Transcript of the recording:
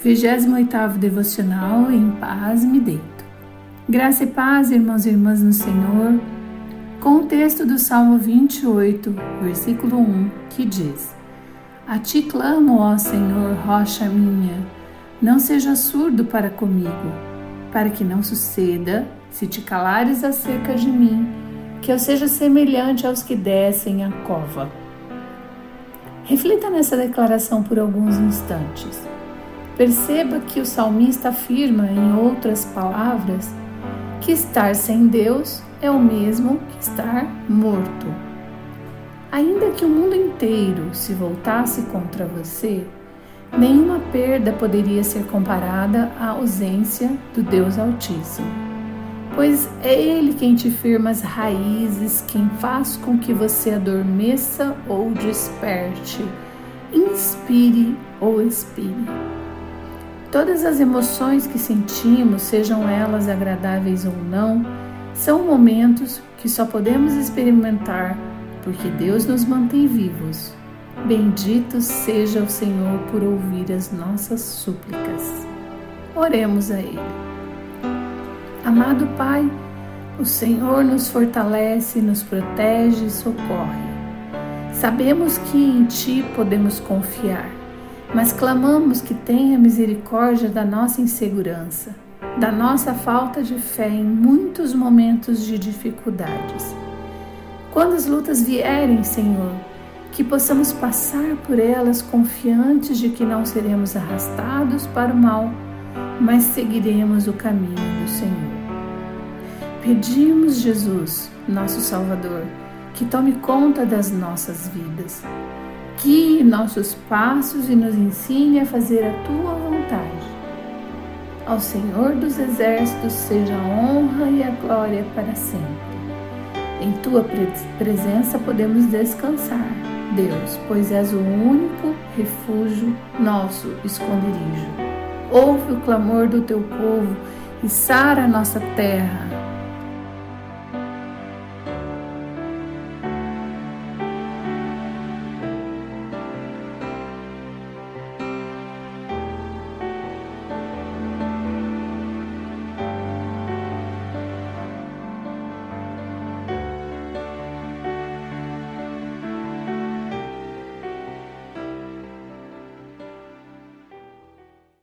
28 devocional Em paz me deito. Graça e paz, irmãos e irmãs no Senhor, com o texto do Salmo 28, versículo 1, que diz: A ti clamo, ó Senhor, rocha minha, não seja surdo para comigo, para que não suceda, se te calares acerca de mim, que eu seja semelhante aos que descem a cova. Reflita nessa declaração por alguns instantes. Perceba que o salmista afirma, em outras palavras, que estar sem Deus é o mesmo que estar morto. Ainda que o mundo inteiro se voltasse contra você, nenhuma perda poderia ser comparada à ausência do Deus Altíssimo, pois é Ele quem te firma as raízes, quem faz com que você adormeça ou desperte, inspire ou expire. Todas as emoções que sentimos, sejam elas agradáveis ou não, são momentos que só podemos experimentar porque Deus nos mantém vivos. Bendito seja o Senhor por ouvir as nossas súplicas. Oremos a Ele. Amado Pai, o Senhor nos fortalece, nos protege e socorre. Sabemos que em Ti podemos confiar mas clamamos que tenha misericórdia da nossa insegurança, da nossa falta de fé em muitos momentos de dificuldades. Quando as lutas vierem, Senhor, que possamos passar por elas confiantes de que não seremos arrastados para o mal, mas seguiremos o caminho do Senhor. Pedimos, Jesus, nosso Salvador, que tome conta das nossas vidas guie nossos passos e nos ensine a fazer a tua vontade. Ao Senhor dos Exércitos seja a honra e a glória para sempre. Em tua presença podemos descansar, Deus, pois és o único refúgio, nosso esconderijo. Ouve o clamor do teu povo e sara a nossa terra